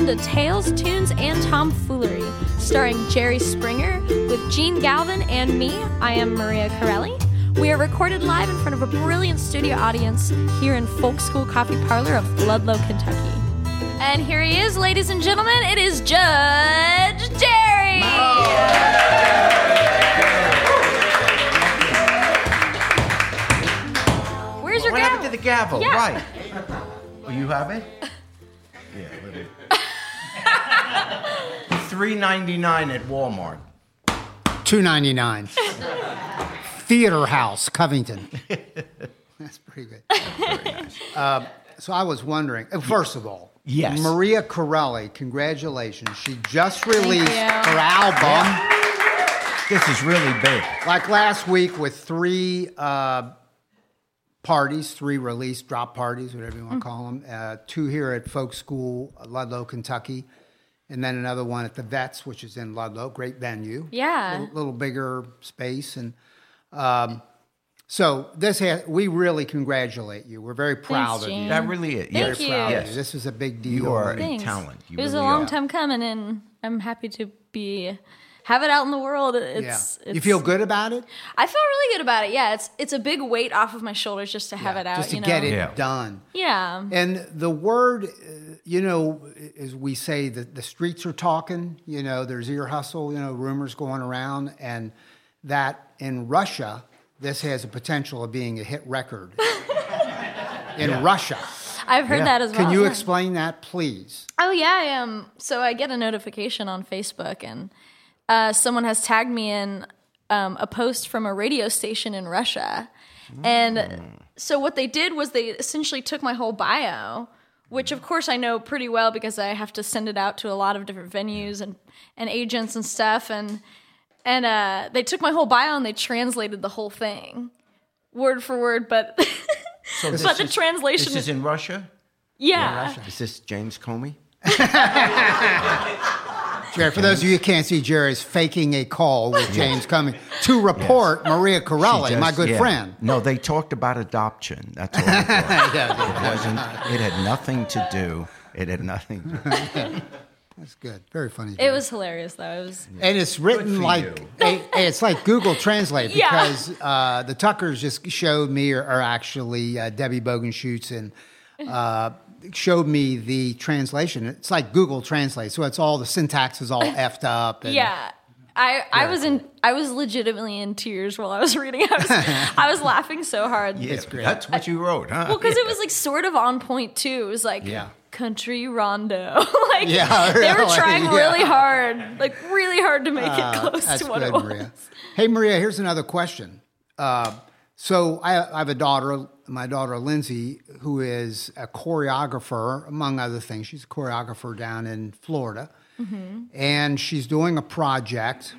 welcome to Tales, Tunes, and Tomfoolery, starring Jerry Springer with Gene Galvin and me. I am Maria Carrelli. We are recorded live in front of a brilliant studio audience here in Folk School Coffee Parlor of Ludlow, Kentucky. And here he is, ladies and gentlemen. It is Judge Jerry. Where's your What gavel? happened to the gavel? Yeah. Right. Oh, you have it? Yeah, let it. Three ninety nine at Walmart. Two ninety nine. Theater House, Covington. That's pretty good. Uh, so I was wondering. uh, First of all, Yes. Maria Carrelli, congratulations. She just released her album. This is really big. Like last week with three uh, parties, three release drop parties, whatever you want to call them. Uh, two here at Folk School, Ludlow, Kentucky, and then another one at the Vets, which is in Ludlow. Great venue. Yeah. little, little bigger space, and um, so this has, we really congratulate you. We're very proud Thanks, of you. That really is. Thank yes. you. Proud of Yes. you. This is a big deal. You are a talent. You it was really a long are. time coming, and I'm happy to be have it out in the world. It's, yeah. it's you feel good about it? I feel really good about it. Yeah, it's it's a big weight off of my shoulders just to have it out. Just to you know? get it Yeah. done. Yeah. And the word, uh, you know, as we say, that the streets are talking, you know, there's ear hustle, you know, rumors going around, and that in Russia, this has a potential of being a hit record. in Russia. I've heard Yeah. that as well. Can you yeah. explain that, please? Oh yeah, I am. So I get a notification on Facebook, and uh, someone has tagged me in um, a post from a radio station in Russia, and so what they did was they essentially took my whole bio, which of course I know pretty well because I have to send it out to a lot of different venues and and agents and stuff, and and uh, they took my whole bio and they translated the whole thing, word for word, but. So But the is- translation This is is- in Russia. yeah. Is this James Comey? Jerry, for those of you who can't see, Jerry is faking a call with James Comey to report Maria Carrelli, She my good yeah. friend. No, they talked about adoption. That's all. It, was. it wasn't. It had nothing to do. It had nothing. To That's good. Very funny. It was hilarious though. It was And it's written like a- it's like Google Translate Yeah. because uh, the Tuckers just showed me, are, or actually uh, Debbie Bogenschutz and uh, showed me the translation. It's like Google Translate, so it's all the syntax is all effed up. And, Yeah. I, I was in I was legitimately in tears while I was reading. I was I was laughing so hard. yeah, It's great. That's what you wrote, huh? Well, because it was like sort of on point too. It was like Yeah. country rondo. like Yeah, they were trying yeah. really hard, like really hard to make it Uh, close that's to what good, it was. Maria. Hey, Maria, here's another question. Uh, so I, I have a daughter, my daughter Lindsay, who is a choreographer, among other things. She's a choreographer down in Florida, and she's doing a project.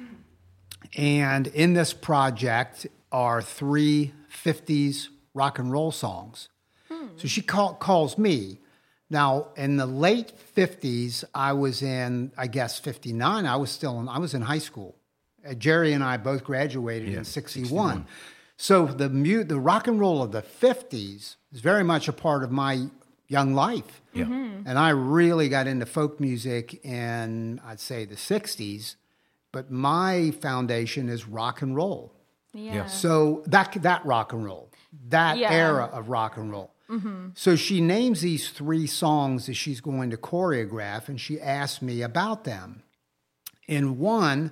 And in this project are three 50s rock and roll songs. So she call, calls me. Now, in the late 50s, I was in, I guess, 59. I was still in, I was in high school. Uh, Jerry and I both graduated Yeah, in 61. So the, mu- the rock and roll of the 50s is very much a part of my young life. Yeah. Mm-hmm. And I really got into folk music in, I'd say, the 60s. But my foundation is rock and roll. Yeah. So that that rock and roll, that Yeah. era of rock and roll. Mm-hmm. So she names these three songs that she's going to choreograph, and she asked me about them. In one,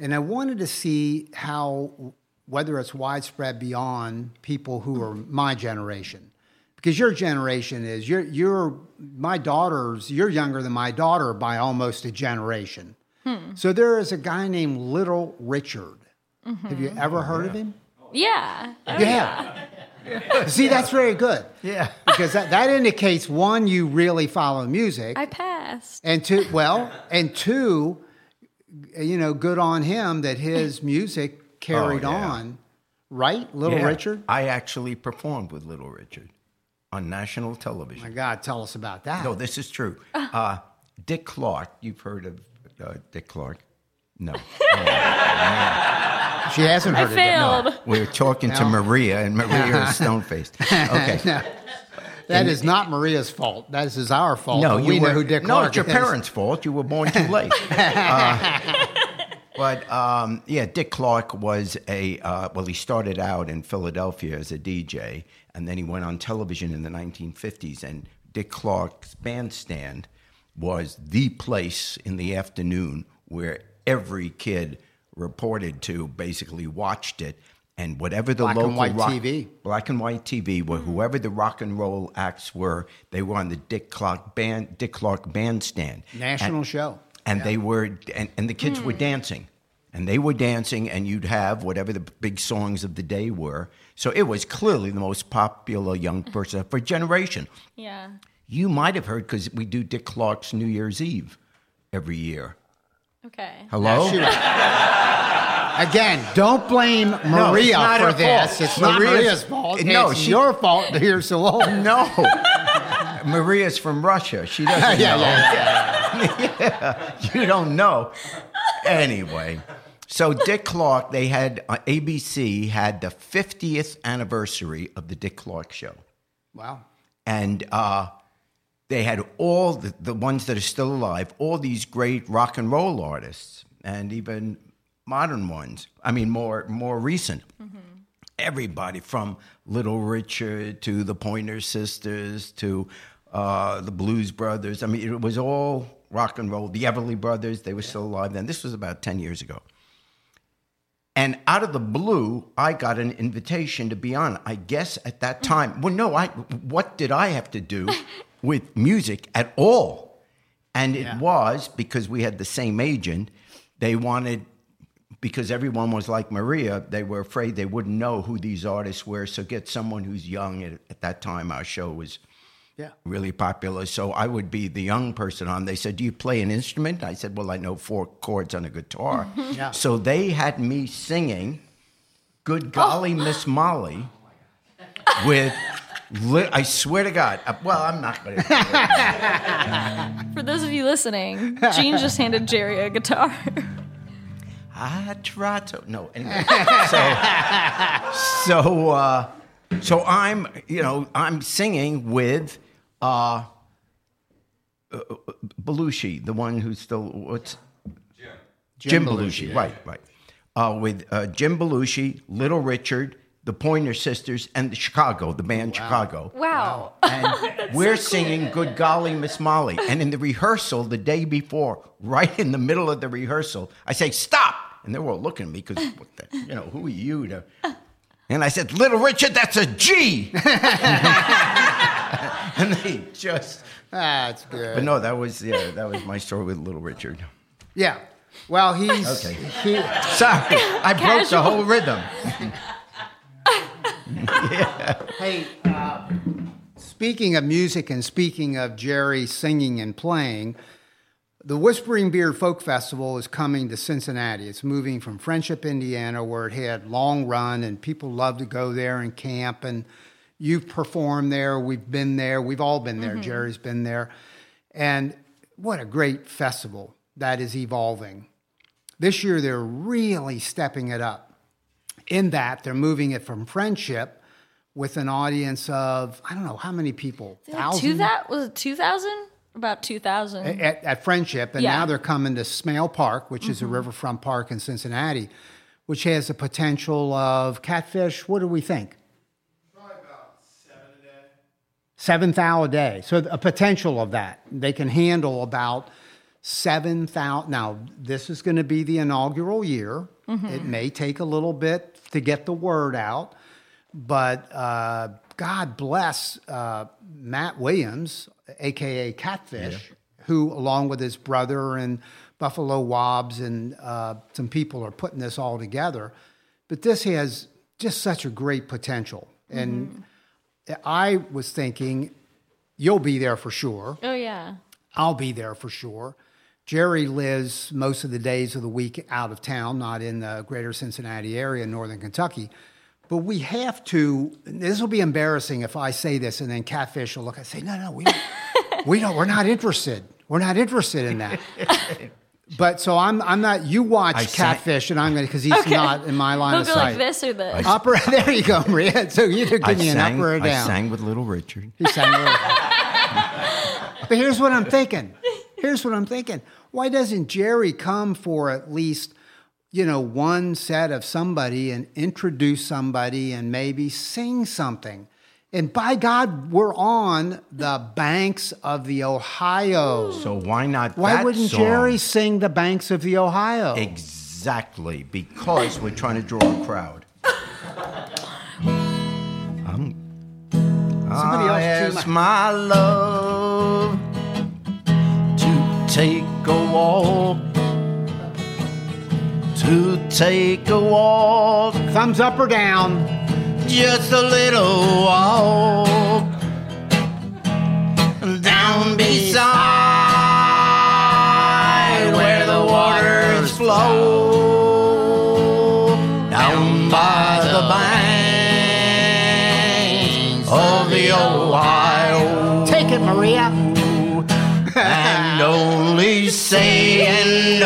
and I wanted to see how whether it's widespread beyond people who are my generation, because your generation is you're you're my daughter's you're younger than my daughter by almost a generation. Hmm. So there is a guy named Little Richard. Mm-hmm. Have you ever heard of him? Yeah. Yeah. See, that's very good. Yeah. Because that, that indicates one, you really follow music. I passed. and two, well, and two, you know, good on him that his music carried Oh, yeah. on, right? Little Yeah. Richard? I actually performed with Little Richard on national television. My God, tell us about that. No, this is true. Uh, Dick Clark, you've heard of uh, Dick Clark? No. she hasn't I heard of it. no. We were talking to Maria, and Maria is stone faced. Okay. That is not Maria's fault. That is our fault. No, you we were, know who Dick No, Clark it's your is. parents' fault. You were born too late. Uh, but um, yeah, Dick Clark was a uh, well. He started out in Philadelphia as a DJ, and then he went on television in the 1950s. And Dick Clark's bandstand was the place in the afternoon where every kid reported to, basically watched it. And whatever the Black and local white rock, TV. black and white TV, where whoever the rock and roll acts were, they were on the Dick Clark band, Dick Clark bandstand. National And- show. And they were and, and the kids were hmm. dancing. And they were dancing and you'd have whatever the big songs of the day were. So it was clearly the most popular young person for a generation. Yeah. you might have heard because we do dick clark's new year's eve every year. Okay. hello? Again, don't blame Maria not for this. fault. It's not Maria's- Maria's fault. No, it's she- your fault that you're so old. no. Maria's from russia. She doesn't Yeah, know. yeah, Yeah, you don't know anyway so dick clark they had uh, abc had the 50th anniversary of the dick clark show Wow. and uh, they had all the, the ones that are still alive, all these great rock and roll artists, and even modern ones. I mean, more more recent. Everybody from Little Richard to the Pointer Sisters to uh, the Blues Brothers. I mean, it was all rock and roll. The Everly Brothers, they were still alive then. This was about ten years ago. And out of the blue, I got an invitation to be on. I guess at that mm. time, well, no, I. What did I have to do with music at all? And it Yeah. was because we had the same agent. They wanted because everyone was like Maria. They were afraid they wouldn't know who these artists were. So get someone who's young. At, at that time, our show was Yeah. really popular. So I would be the young person on. They said, "Do you play an instrument?" I said, "Well, I know four chords on a guitar." Yeah. So they had me singing "Good Golly Miss Molly" with. Li- I swear to God. uh, Well, I'm not going to. For those of you listening, Gene just handed Jerry a guitar. I try to. No, anyway. So, so, uh, so I'm, you know, I'm singing with uh, uh, Belushi, the one who's still what's Jim, Jim Belushi, Belushi, right, right. Uh, with uh, Jim Belushi, Little Richard, the Pointer Sisters, and the Chicago, the band Chicago. Wow. And we're singing Good Golly Miss Molly. And in the rehearsal the day before, right in the middle of the rehearsal, I say, Stop! And they were all looking at me because, you know, who are you to. And I said, Little Richard, that's a G! and they just. That's good. But no, that was, yeah, that was my story with Little Richard. Yeah. Well, he's Okay. he, Sorry, I broke the whole rhythm. Hey, uh, speaking of music and speaking of Jerry singing and playing, the Whispering Beard Folk Festival is coming to Cincinnati. It's moving from Friendship, Indiana, where it had long run and people love to go there and camp. And you've performed there. We've been there. We've all been there. Jerry's been there. And what a great festival that is evolving. This year, they're really stepping it up in that they're moving it from friendship with an audience of I don't know how many people, Two that was it two thousand? About two thousand. at, at friendship, and Yeah. Mm-hmm. now they're coming to Smale Park, which is a riverfront park in Cincinnati, which has the potential of catfish. What do we think? Seven thou a day. So a potential of that. They can handle about seven thou. Now, this is going to be the inaugural year. It may take a little bit to get the word out, but uh, God bless uh, Matt Williams, aka Catfish, who, along with his brother and Buffalo Wabs and uh, some people, are putting this all together. But this has just such a great potential. And I was thinking, you'll be there for sure. oh yeah. I'll be there for sure. Jerry lives most of the days of the week out of town, not in the greater Cincinnati area northern Kentucky. But we have to, this will be embarrassing if I say this and then Catfish will look and say, no, no, we we don't, we're not interested. We're not interested in that. But so I'm I'm not. You watch I sang- Catfish, and I'm going to because he's Okay. not in my line He'll of go sight. like this or this. Upper. There you go, Maria. So you either I give me an sang, upper or I down. sang with Little Richard. He sang a little. but here's what I'm thinking. Here's what I'm thinking. Why doesn't Jerry come for at least, you know, one set of somebody and introduce somebody and maybe sing something? And by God, we're on the banks of the Ohio. So why not? Why wouldn't song? Jerry sing the banks of the Ohio? Exactly, because we're trying to draw a crowd. I'm, um, Somebody I else ask my love to take a walk, to take a walk, Thumbs up or down? Just a little walk down beside where the waters flow down by the banks of the Ohio Take it, Maria. and only say and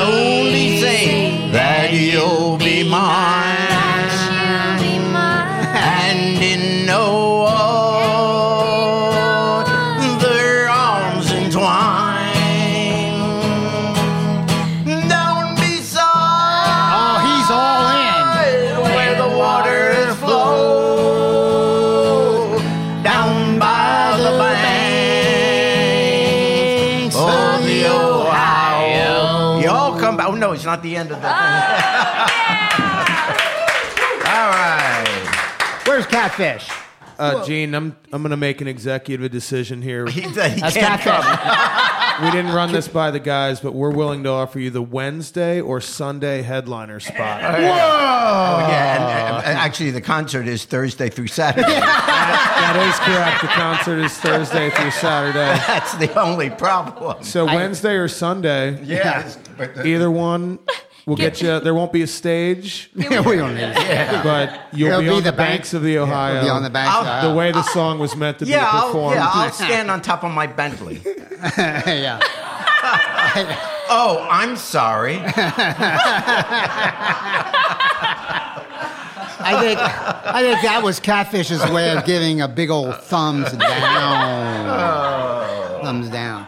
the end of the thing. All right. Where's Catfish? Uh, Gene, I'm I'm going to make an executive decision here. He, he That's can't come. Catfish. We didn't run this by the guys, but we're willing to offer you the Wednesday or Sunday headliner spot. Oh, yeah, and, uh, actually, the concert is Thursday through Saturday. that is correct. The concert is Thursday through Saturday. That's the only problem. So Wednesday or Sunday, Yeah. either one will get you. There won't be a stage, Yeah, we don't need it. but you'll It'll be be on the the banks of the Ohio. We'll be on the banks. I'll- the way the song was meant to yeah, be I'll, performed. yeah, I'll stand on top of my Bentley. yeah. Oh, I'm sorry. I think I think that was Catfish's way of giving a big old thumbs down. Oh. Thumbs down.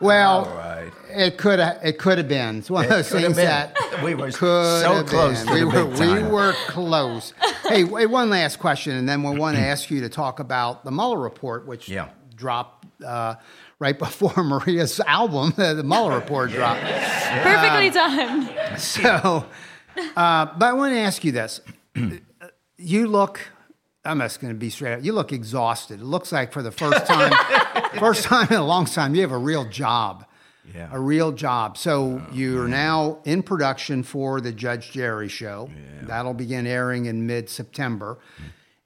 Well, All right. It could have it could have been. It's one of those things been. that We were could so close to we the were big we were close. hey, wait, one last question, and then we want to ask you to talk about the Mueller report, which Yeah. dropped. Uh, Right before Maria's album, the Mueller report dropped. Perfectly timed. So, uh, but I want to ask you this. you look, I'm just going to be straight up. You look exhausted. It looks like for the first time, first time in a long time, you have a real job. Yeah. A real job. So you're now in production for the Judge Jerry show. That'll begin airing in mid September.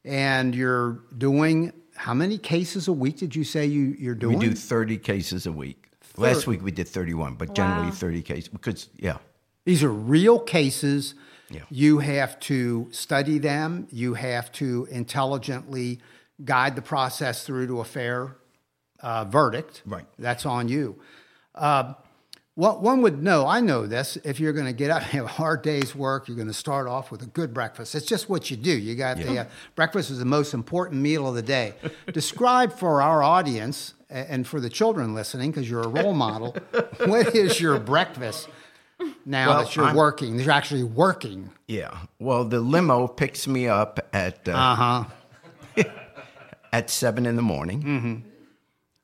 And you're doing how many cases a week did you say you, you're doing? We do 30 cases a week. Last week we did 31, but generally 30 cases because yeah. These are real cases. Yeah. You have to study them. You have to intelligently guide the process through to a fair uh, verdict. Right. That's on you. Uh, what one would know, I know this, if you're going to get up and have a hard day's work, you're going to start off with a good breakfast. It's just what you do. You got the uh, breakfast is the most important meal of the day. Describe for our audience and for the children listening, because you're a role model, what is your breakfast now Well, that you're I'm- working? You're actually working. Yeah. Well, the limo picks me up at uh, Uh huh. at seven in the morning,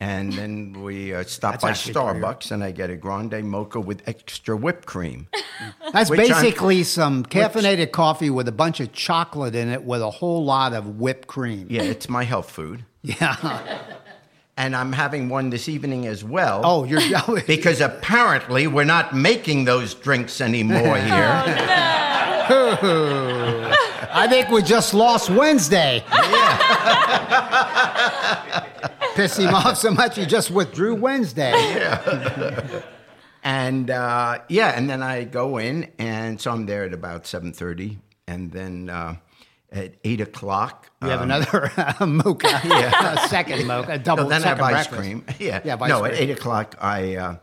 and then we uh, stop That's by actually Starbucks, and I get a grande mocha with extra whipped cream. That's Which I'm- basically some caffeinated coffee with a bunch of chocolate in it with a whole lot of whipped cream. Yeah, it's my health food, Yeah. and I'm having one this evening as well. Oh, you're. because apparently we're not making those drinks anymore here. I think we just lost Wednesday. Piss him off so much he just withdrew Wednesday. Yeah. and uh, yeah, and then I go in, and so I'm there at about seven thirty, and then uh, at eight o'clock. You have um, another uh, mocha, a second mocha, a double No, then I have ice breakfast. cream. Yeah, Yeah, ice no, cream. at eight o'clock I uh,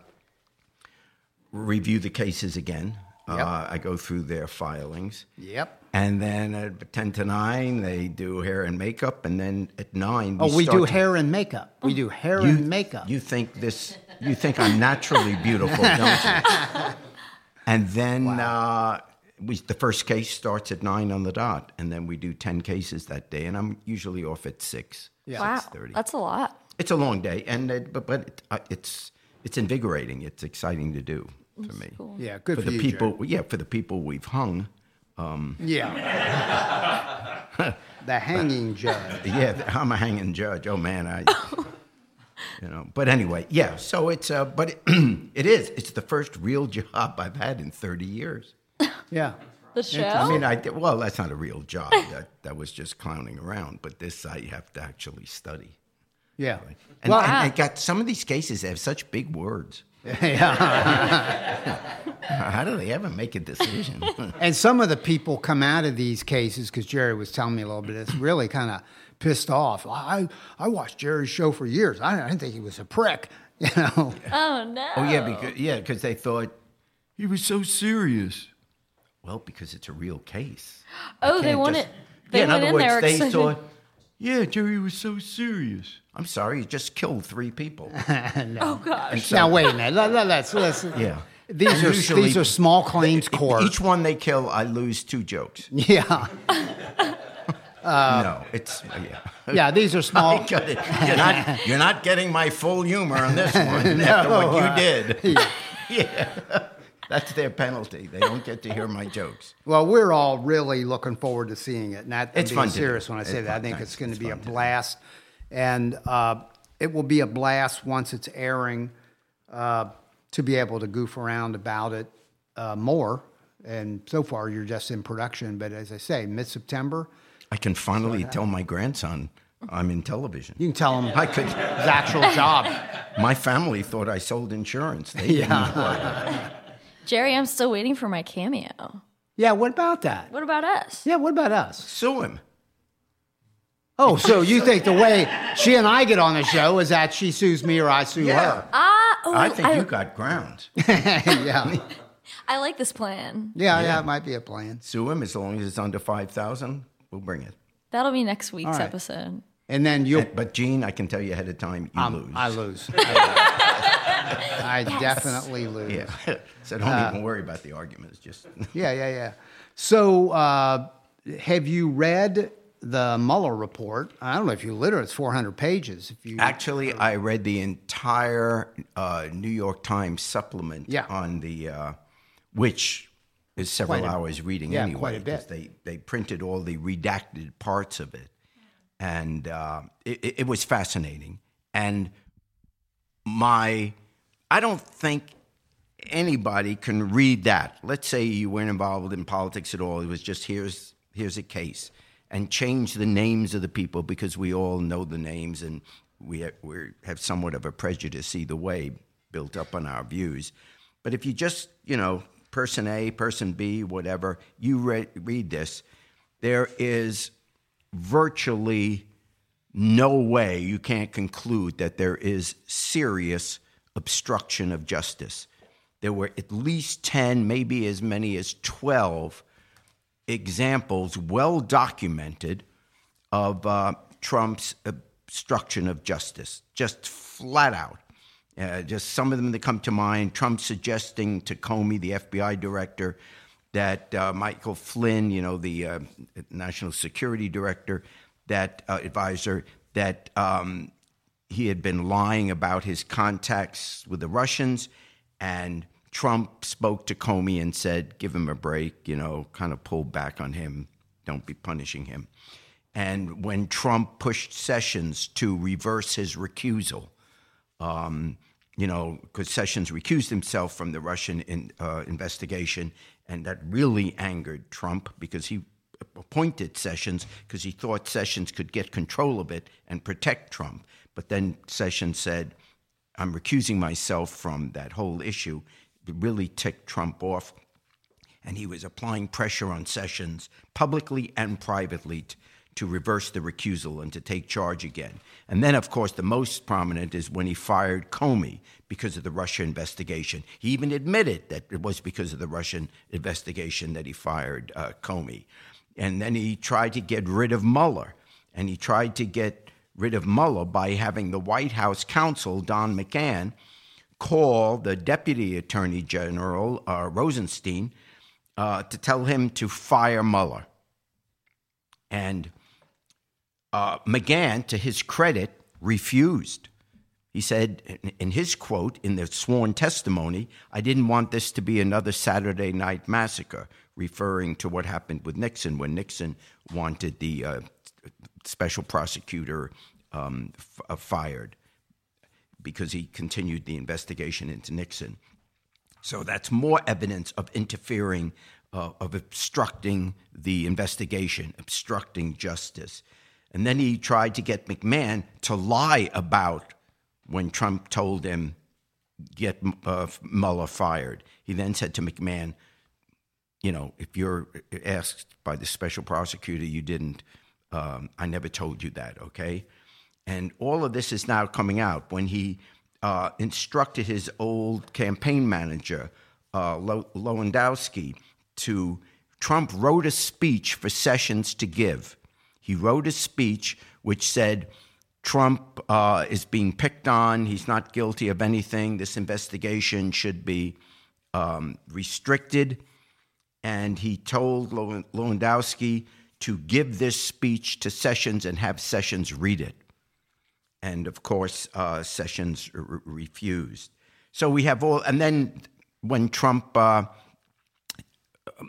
review the cases again. Yep. Uh, I go through their filings. Yep. And then at 10 to 9, they do hair and makeup. And then at 9, Oh, we start do to- hair and makeup. We do hair You, and makeup. You think this, you think I'm naturally beautiful, don't you? And then uh, we, the first case starts at 9 on the dot. And then we do 10 cases that day. And I'm usually off at 6, Wow, 6.30. that's a lot. It's a long day, and it, but but it, uh, it's it's invigorating. It's exciting to do for me. yeah, good For for, the you, people, yeah, for the people we've hung. Jerry. Yeah. the hanging judge. Yeah, I'm a hanging judge. Oh man, I, you know. But anyway, yeah. So it's uh, but it, it is. It's the first real job I've had in 30 years. Yeah. The show. I mean, I did, well, that's not a real job. That that was just clowning around. But this I have to actually study. Yeah. And, well, and it got some of these cases have such big words. yeah. How do they ever make a decision? And some of the people come out of these cases because Jerry was telling me a little bit. It's really kind of pissed off. I I watched Jerry's show for years. I, I didn't think he was a prick. You know. oh no. Oh yeah, because yeah, because they thought he was so serious. Well, because it's a real case. Oh, they Can't want just- it. They yeah, in other in words, they excited. thought, yeah, Jerry was so serious. I'm sorry, he just killed three people. oh gosh. now wait a minute. Let, let, let's let's. yeah. These And are usually- these are small claims They- court. Each one they kill, I lose two jokes. yeah. no, it's yeah. Yeah. These are I small. it. You're not, you're not getting my full humor on this one after what you uh, did. yeah. That's their penalty. They don't get to hear my jokes. Well, we're all really looking forward to seeing it. I'm It's being fun serious when I It's say that. I think Thanks. it's going to be a blast. And uh, it will be a blast once it's airing uh, to be able to goof around about it uh, more. And so far, you're just in production. But as I say, mid September, I can finally tell my grandson I'm in television. you can tell him I could. his actual job. My family thought I sold insurance. They know. Jerry, I'm still waiting for my cameo. Yeah, what about that? What about us? Yeah, what about us? Sue him. Oh, so you think the way she and I get on the show is that she sues me or I sue Yeah. her? Ah, oh, I think I, you got grounds. yeah. I like this plan. yeah, yeah, it might be a plan. Sue him as long as it's under five thousand. We'll bring it. That'll be next week's right. episode. And then you'll But Gene, I can tell you ahead of time, you Um, lose. I lose. I, definitely lose. Yeah, yeah. so don't Uh, even worry about the arguments. Just yeah, yeah. Yeah. So, uh, have you read the Mueller report? I don't know if you literally, it's 400 pages. If you actually, I read the entire uh, New York Times supplement Yeah. on the, uh, which is several a- hours reading yeah, anyway. quite a 'cause bit. They they printed all the redacted parts of it, and uh, it, it- it was fascinating. And my, I don't think anybody can read that. Let's say you weren't involved in politics at all. It was just here's here's a case, and change the names of the people because we all know the names and we have, we have somewhat of a prejudice either way built up on our views. But if you just you know person A, person B, whatever, you read read this, there is virtually no way you can't conclude that there is serious obstruction of justice. There were at least 10, maybe as many as 12 examples, well documented, of uh, Trump's obstruction of justice, just flat out. Uh, just some of them that come to mind Trump suggesting to Comey, the FBI director, that uh, Michael Flynn, you know, the uh, national security director, that uh, advisor, that um, he had been lying about his contacts with the Russians, and Trump spoke to Comey and said, "Give him a break," you know, kind of pull back on him, don't be punishing him. And when Trump pushed Sessions to reverse his recusal, um, you know, because Sessions recused himself from the Russian in, uh, investigation, and that really angered Trump because he appointed Sessions because he thought Sessions could get control of it and protect Trump. But then Sessions said, I'm recusing myself from that whole issue. It really ticked Trump off. And he was applying pressure on Sessions publicly and privately t- to reverse the recusal and to take charge again. And then, of course, the most prominent is when he fired Comey because of the Russia investigation. He even admitted that it was because of the Russian investigation that he fired uh, Comey. And then he tried to get rid of Mueller. And he tried to get rid of Mueller by having the White House counsel, Don McGahn, call the Deputy Attorney General, uh, Rosenstein, uh, to tell him to fire Mueller. And uh, McGahn, to his credit, refused. He said in his quote in the sworn testimony, I didn't want this to be another Saturday night massacre, referring to what happened with Nixon when Nixon wanted the uh, special prosecutor um, f- uh, fired because he continued the investigation into Nixon. So that's more evidence of interfering, uh, of obstructing the investigation, obstructing justice. And then he tried to get McMahon to lie about when Trump told him, get uh, Mueller fired. He then said to McMahon, you know, if you're asked by the special prosecutor, you didn't, um, I never told you that, okay? And all of this is now coming out when he uh, instructed his old campaign manager, uh, Lewandowski, to Trump wrote a speech for Sessions to give. He wrote a speech which said, Trump uh, is being picked on. He's not guilty of anything. This investigation should be um, restricted. And he told Lewandowski to give this speech to Sessions and have Sessions read it and of course, uh, Sessions r- refused. So we have all, and then when Trump uh,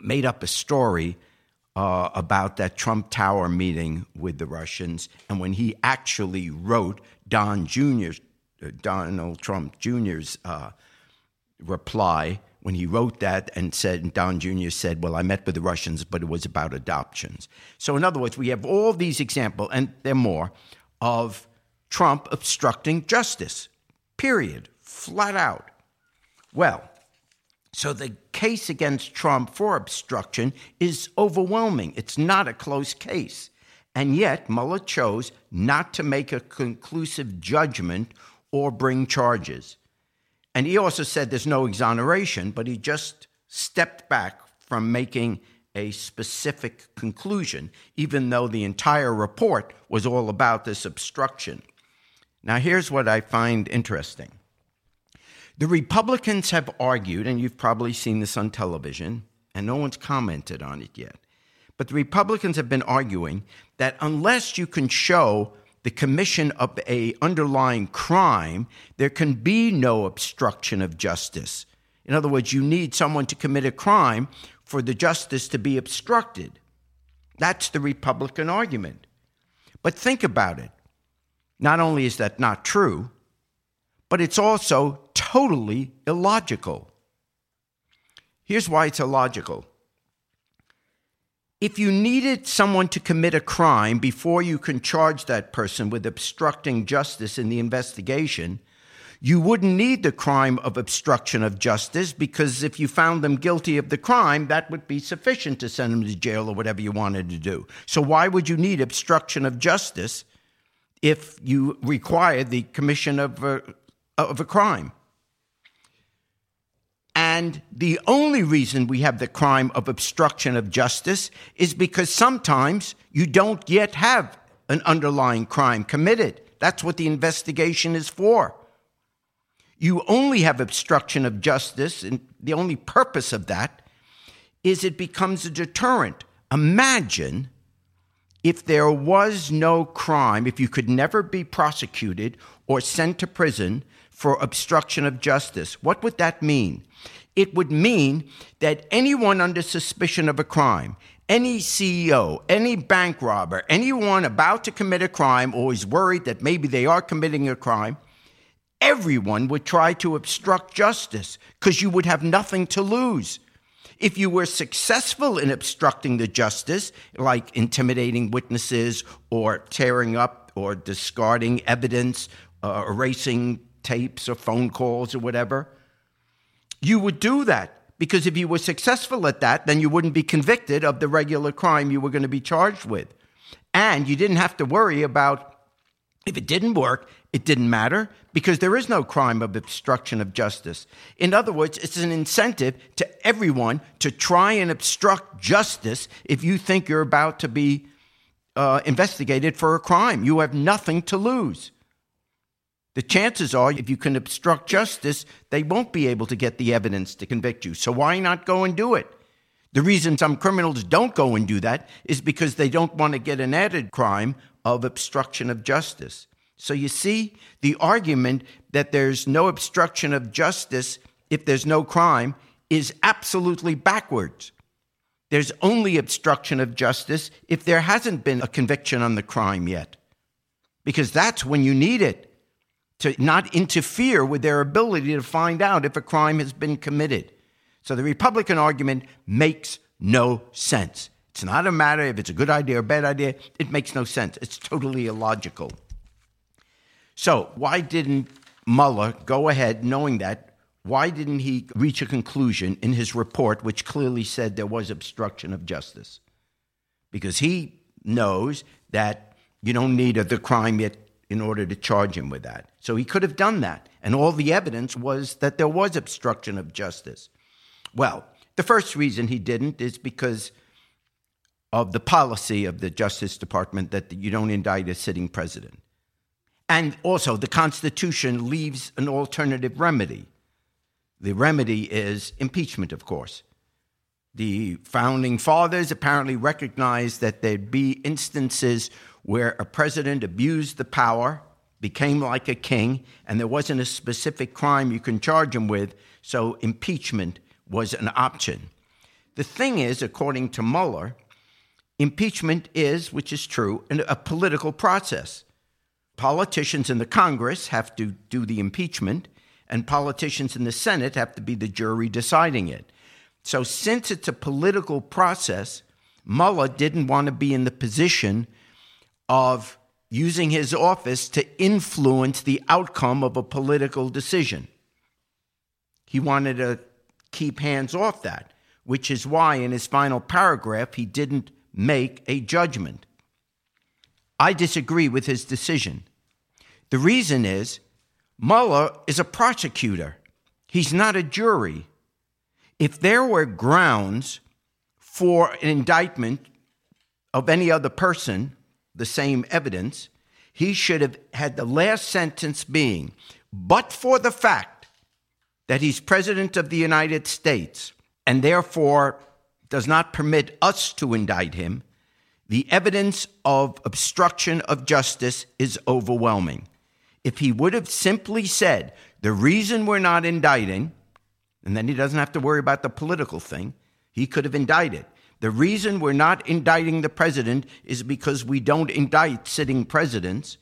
made up a story uh, about that Trump Tower meeting with the Russians, and when he actually wrote Don Jr., uh, Donald Trump Jr.'s uh, reply, when he wrote that and said, Don Jr. said, Well, I met with the Russians, but it was about adoptions. So, in other words, we have all these examples, and there are more, of Trump obstructing justice. Period. Flat out. Well, so the case against Trump for obstruction is overwhelming. It's not a close case. And yet, Mueller chose not to make a conclusive judgment or bring charges. And he also said there's no exoneration, but he just stepped back from making a specific conclusion, even though the entire report was all about this obstruction. Now, here's what I find interesting. The Republicans have argued, and you've probably seen this on television, and no one's commented on it yet. But the Republicans have been arguing that unless you can show the commission of a underlying crime, there can be no obstruction of justice. In other words, you need someone to commit a crime for the justice to be obstructed. That's the Republican argument. But think about it. Not only is that not true, but it's also totally illogical. Here's why it's illogical. If you needed someone to commit a crime before you can charge that person with obstructing justice in the investigation, you wouldn't need the crime of obstruction of justice because if you found them guilty of the crime, that would be sufficient to send them to jail or whatever you wanted to do. So, why would you need obstruction of justice if you require the commission of a, of a crime. And the only reason we have the crime of obstruction of justice is because sometimes you don't yet have an underlying crime committed. That's what the investigation is for. You only have obstruction of justice, and the only purpose of that is it becomes a deterrent. Imagine if there was no crime, if you could never be prosecuted or sent to prison for obstruction of justice, what would that mean? It would mean that anyone under suspicion of a crime, any CEO, any bank robber, anyone about to commit a crime or is worried that maybe they are committing a crime, everyone would try to obstruct justice because you would have nothing to lose. If you were successful in obstructing the justice, like intimidating witnesses or tearing up or discarding evidence, uh, erasing tapes or phone calls or whatever, you would do that. Because if you were successful at that, then you wouldn't be convicted of the regular crime you were going to be charged with. And you didn't have to worry about if it didn't work, it didn't matter because there is no crime of obstruction of justice. In other words, it's an incentive to everyone to try and obstruct justice if you think you're about to be uh, investigated for a crime. You have nothing to lose. The chances are, if you can obstruct justice, they won't be able to get the evidence to convict you. So why not go and do it? The reason some criminals don't go and do that is because they don't want to get an added crime of obstruction of justice. So you see, the argument that there's no obstruction of justice if there's no crime is absolutely backwards. There's only obstruction of justice if there hasn't been a conviction on the crime yet, because that's when you need it to not interfere with their ability to find out if a crime has been committed. So the Republican argument makes no sense. It's not a matter if it's a good idea or a bad idea, it makes no sense. It's totally illogical. So, why didn't Mueller go ahead knowing that? Why didn't he reach a conclusion in his report, which clearly said there was obstruction of justice? Because he knows that you don't need a the crime yet in order to charge him with that. So he could have done that. And all the evidence was that there was obstruction of justice. Well, the first reason he didn't is because of the policy of the Justice Department that you don't indict a sitting president. And also, the Constitution leaves an alternative remedy. The remedy is impeachment, of course. The founding fathers apparently recognized that there'd be instances where a president abused the power, became like a king, and there wasn't a specific crime you can charge him with, so impeachment was an option. The thing is, according to Mueller, impeachment is, which is true, a political process politicians in the Congress have to do the impeachment, and politicians in the Senate have to be the jury deciding it. So, since it's a political process, Mueller didn't want to be in the position of using his office to influence the outcome of a political decision. He wanted to keep hands off that, which is why in his final paragraph he didn't make a judgment. I disagree with his decision. The reason is Mueller is a prosecutor, he's not a jury. If there were grounds for an indictment of any other person, the same evidence, he should have had the last sentence being, but for the fact that he's president of the United States and therefore does not permit us to indict him, the evidence of obstruction of justice is overwhelming. If he would have simply said, the reason we're not indicting, and then he doesn't have to worry about the political thing, he could have indicted. The reason we're not indicting the president is because we don't indict sitting presidents.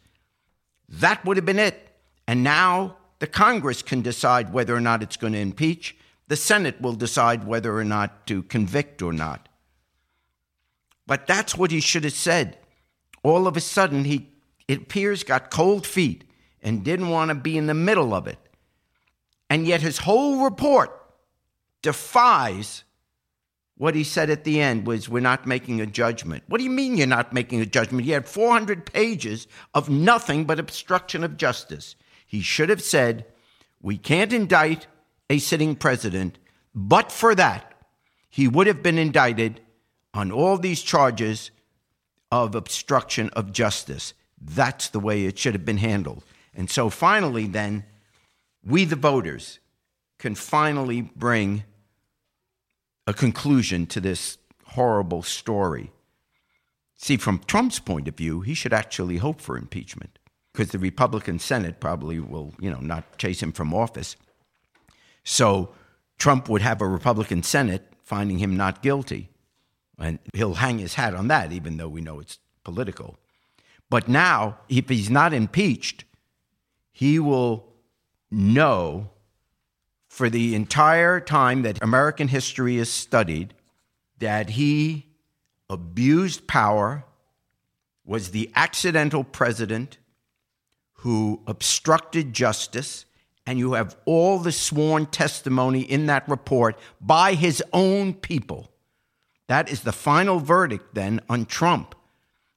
That would have been it. And now the Congress can decide whether or not it's going to impeach. The Senate will decide whether or not to convict or not. But that's what he should have said. All of a sudden, he, it appears, got cold feet and didn't want to be in the middle of it. And yet his whole report defies what he said at the end was we're not making a judgment. What do you mean you're not making a judgment? He had 400 pages of nothing but obstruction of justice. He should have said, we can't indict a sitting president, but for that, he would have been indicted on all these charges of obstruction of justice. That's the way it should have been handled. And so finally, then, we, the voters, can finally bring a conclusion to this horrible story. See, from Trump's point of view, he should actually hope for impeachment because the Republican Senate probably will, you know, not chase him from office. So Trump would have a Republican Senate finding him not guilty, and he'll hang his hat on that, even though we know it's political. But now, if he's not impeached, he will know for the entire time that American history is studied that he abused power, was the accidental president who obstructed justice, and you have all the sworn testimony in that report by his own people. That is the final verdict then on Trump.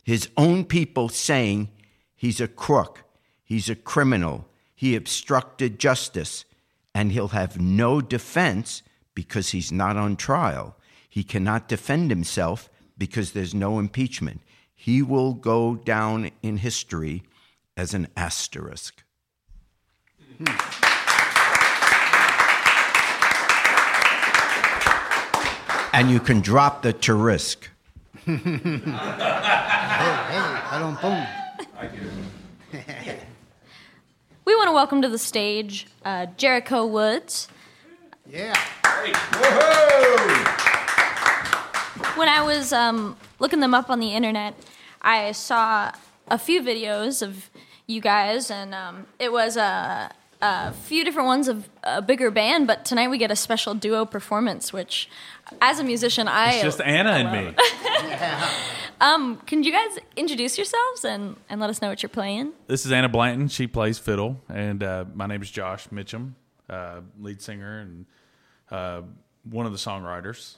His own people saying he's a crook, he's a criminal, he obstructed justice, and he'll have no defense because he's not on trial. He cannot defend himself because there's no impeachment. He will go down in history as an asterisk. Hmm. and you can drop the to risk. Hey, I don't boom. We want to welcome to the stage uh, Jericho Woods. Yeah. When I was um, looking them up on the internet, I saw a few videos of you guys, and um, it was a, a few different ones of a bigger band. But tonight we get a special duo performance, which, as a musician, I It's just Anna and me. can you guys introduce yourselves and, and let us know what you're playing? This is Anna Blanton. She plays fiddle, and uh, my name is Josh Mitchum, uh, lead singer and uh, one of the songwriters.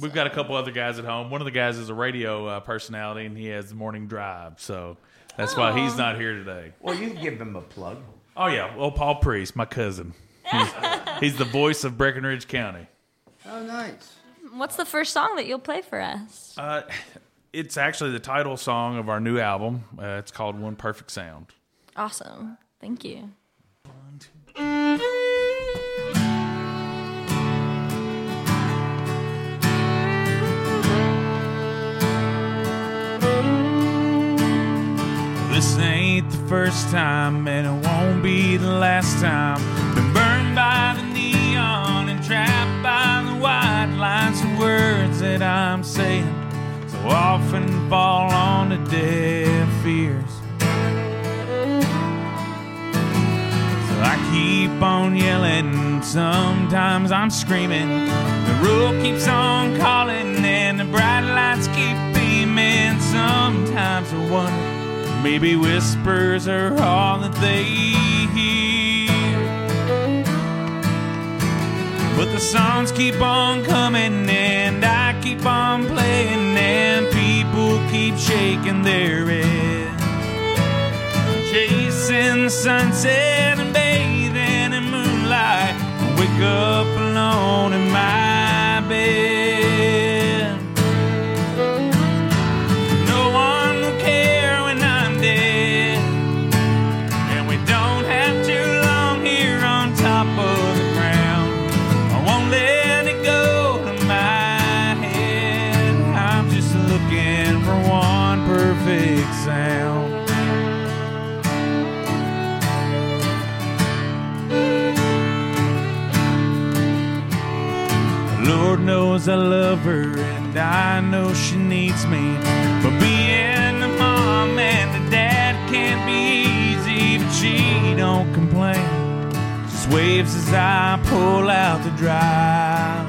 We've got a couple other guys at home. One of the guys is a radio uh, personality, and he has the morning drive, so that's why he's not here today. Well, you can give him a plug. Oh yeah, well, Paul Priest, my cousin. He's, he's the voice of Breckinridge County. Oh, nice. What's the first song that you'll play for us? Uh, it's actually the title song of our new album. Uh, it's called One Perfect Sound. Awesome. Thank you. This ain't the first time, and it won't be the last time. Been burned by the neon and trapped by the white lines and words that I'm saying. So often fall on the deaf ears. So I keep on yelling, sometimes I'm screaming. The road keeps on calling, and the bright lights keep beaming. Sometimes I wonder. Maybe whispers are all that they hear. But the songs keep on coming and I keep on playing and people keep shaking their heads. Chasing sunset and bathing in moonlight. I Wake up alone in my bed. Lord knows I love her and I know she needs me. But being a mom and a dad can't be easy, but she don't complain. Just waves as I pull out the drive.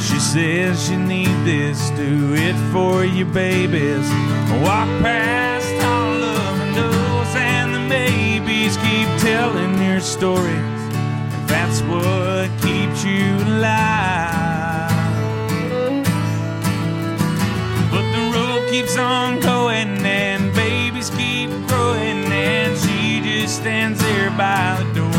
She says you need this, do it for your babies. I Walk past all of the doors and the babies keep telling their stories. That's what keeps you alive. But the road keeps on going and babies keep growing and she just stands there by the door.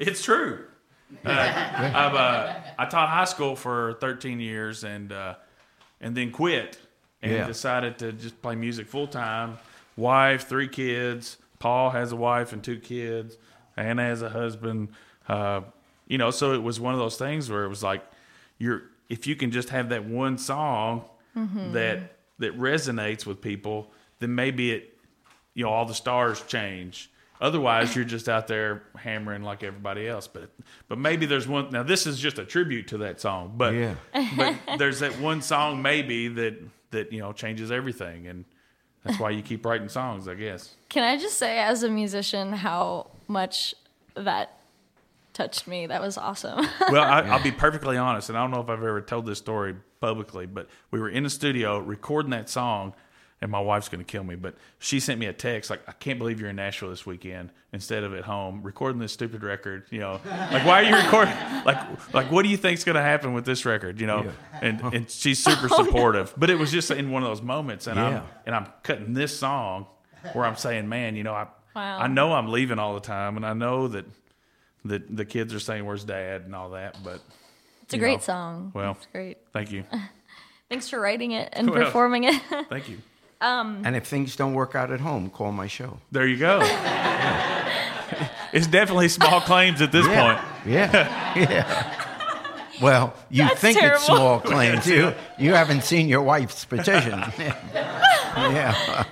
It's true. Uh, I've uh, I taught high school for 13 years and uh, and then quit and Yeah. decided to just play music full time. Wife, three kids. Paul has a wife and two kids. Anna has a husband. Uh, you know, so it was one of those things where it was like, you're if you can just have that one song that that resonates with people, then maybe it you know all the stars change otherwise you're just out there hammering like everybody else but but maybe there's one now this is just a tribute to that song but Yeah. but there's that one song maybe that that you know changes everything and that's why you keep writing songs i guess Can I just say, as a musician, how much that touched me? That was awesome. well I, i'll be perfectly honest and i don't know if i've ever told this story publicly but we were in the studio recording that song and my wife's going to kill me but she sent me a text like i can't believe you're in nashville this weekend instead of at home recording this stupid record you know like why are you recording like like what do you think's going to happen with this record you know and and she's super oh, supportive but it was just in one of those moments and Yeah. i'm and i'm cutting this song where i'm saying man you know i Wow. i know i'm leaving all the time and i know that that the kids are saying where's dad and all that but It's a great know, song. well. it's great. Thank you. Thanks for writing it and Well. performing it. Thank you. Um, and if things don't work out at home, call my show. There you go. it's definitely small claims at this point. Yeah. Yeah. Well, you That's think it's small claims. You you haven't seen your wife's petition. yeah.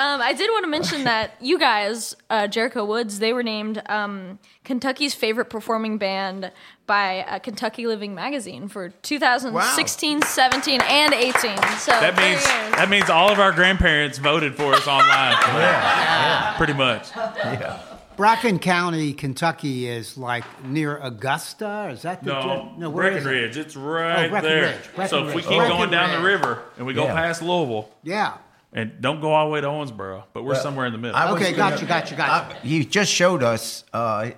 Um, I did want to mention that you guys, uh, Jericho Woods, they were named um, Kentucky's favorite performing band by uh, Kentucky Living Magazine for 2016, 17, and 18. So That means that means all of our grandparents voted for us online. Yeah. Pretty much. Bracken County, Kentucky is like near Augusta. Is that the No, no where is it? Breckinridge. It's right Oh, there. Breckinridge, so if we Breckinridge. keep going down the river and we go Yeah. past Louisville Yeah. and don't go all the way to Owensboro, but we're somewhere in the middle. I Okay, gonna- gotcha, gotcha, gotcha. Uh, you just showed us uh,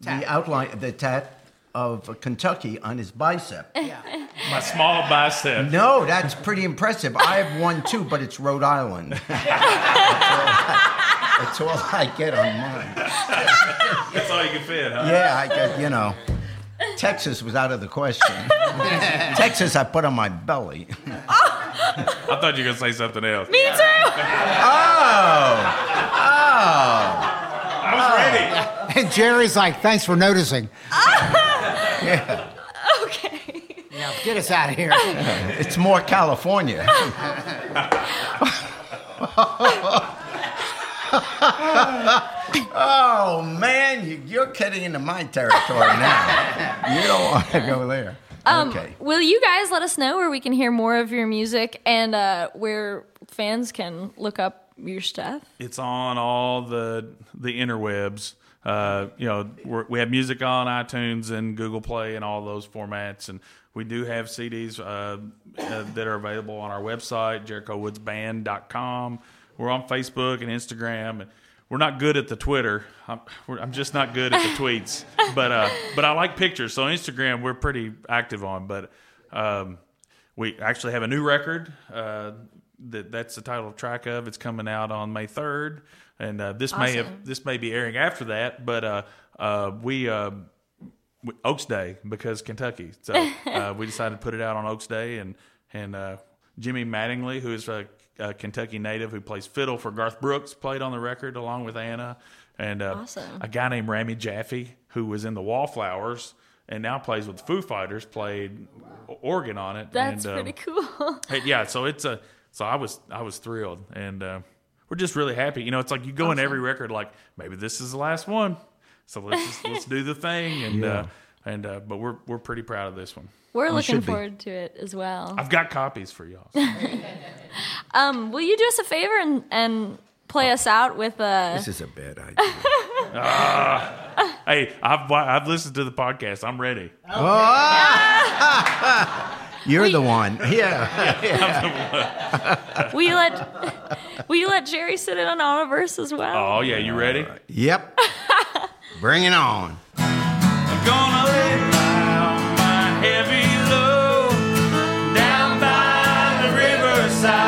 the outline, of the tat of Kentucky on his bicep. My small bicep. No, that's pretty impressive. I have one too, but it's Rhode Island. that's, all I, that's all I get on mine. That's all you can fit, huh? Yeah, I get, you know. Texas was out of the question. Texas, I put on my belly. I thought you were gonna say something else. Me too. Oh, oh, I was ready. And Jerry's like, thanks for noticing. Yeah. Okay. Now get us out of here. It's more California. oh man, you, you're cutting into my territory now. You don't want to go there. okay. Will you guys let us know where we can hear more of your music and uh, where fans can look up your stuff? It's on all the the interwebs. Uh, you know, we're, we have music on iTunes and Google Play and all those formats, and we do have CDs uh, uh, that are available on our website, JerichoWoodsBand.com. We're on Facebook and Instagram, and we're not good at the Twitter. I'm, we're, I'm just not good at the tweets, but uh, but I like pictures. So Instagram, we're pretty active on. But um, we actually have a new record uh, that that's the title track of. It's coming out on May third, and uh, this may have this may be airing after that. But uh, uh, we. Uh, Oaks Day because Kentucky. So uh, we decided to put it out on Oaks Day, and and uh, Jimmy Mattingly, who is a, a Kentucky native who plays fiddle for Garth Brooks, played on the record along with Anna, and uh, Awesome. a guy named Rami Jaffee who was in the Wallflowers and now plays with Foo Fighters, played organ on it. That's and, um, pretty cool. Yeah, so it's a so I was I was thrilled, and uh, we're just really happy. You know, it's like you go in every record like maybe this is the last one, so let's just, let's do the thing, and uh, and uh, but we're we're pretty proud of this one. We're looking should be. forward to it as well. I've got copies for y'all. Um, will you do us a favor and, and play us out with uh, This is a bad idea. hey, I've I've listened to the podcast. I'm ready. You're the one. Yeah. Will you let Will you let Jerry sit in on a verse as well? Oh yeah, you ready? Yep. Bring it on. I'm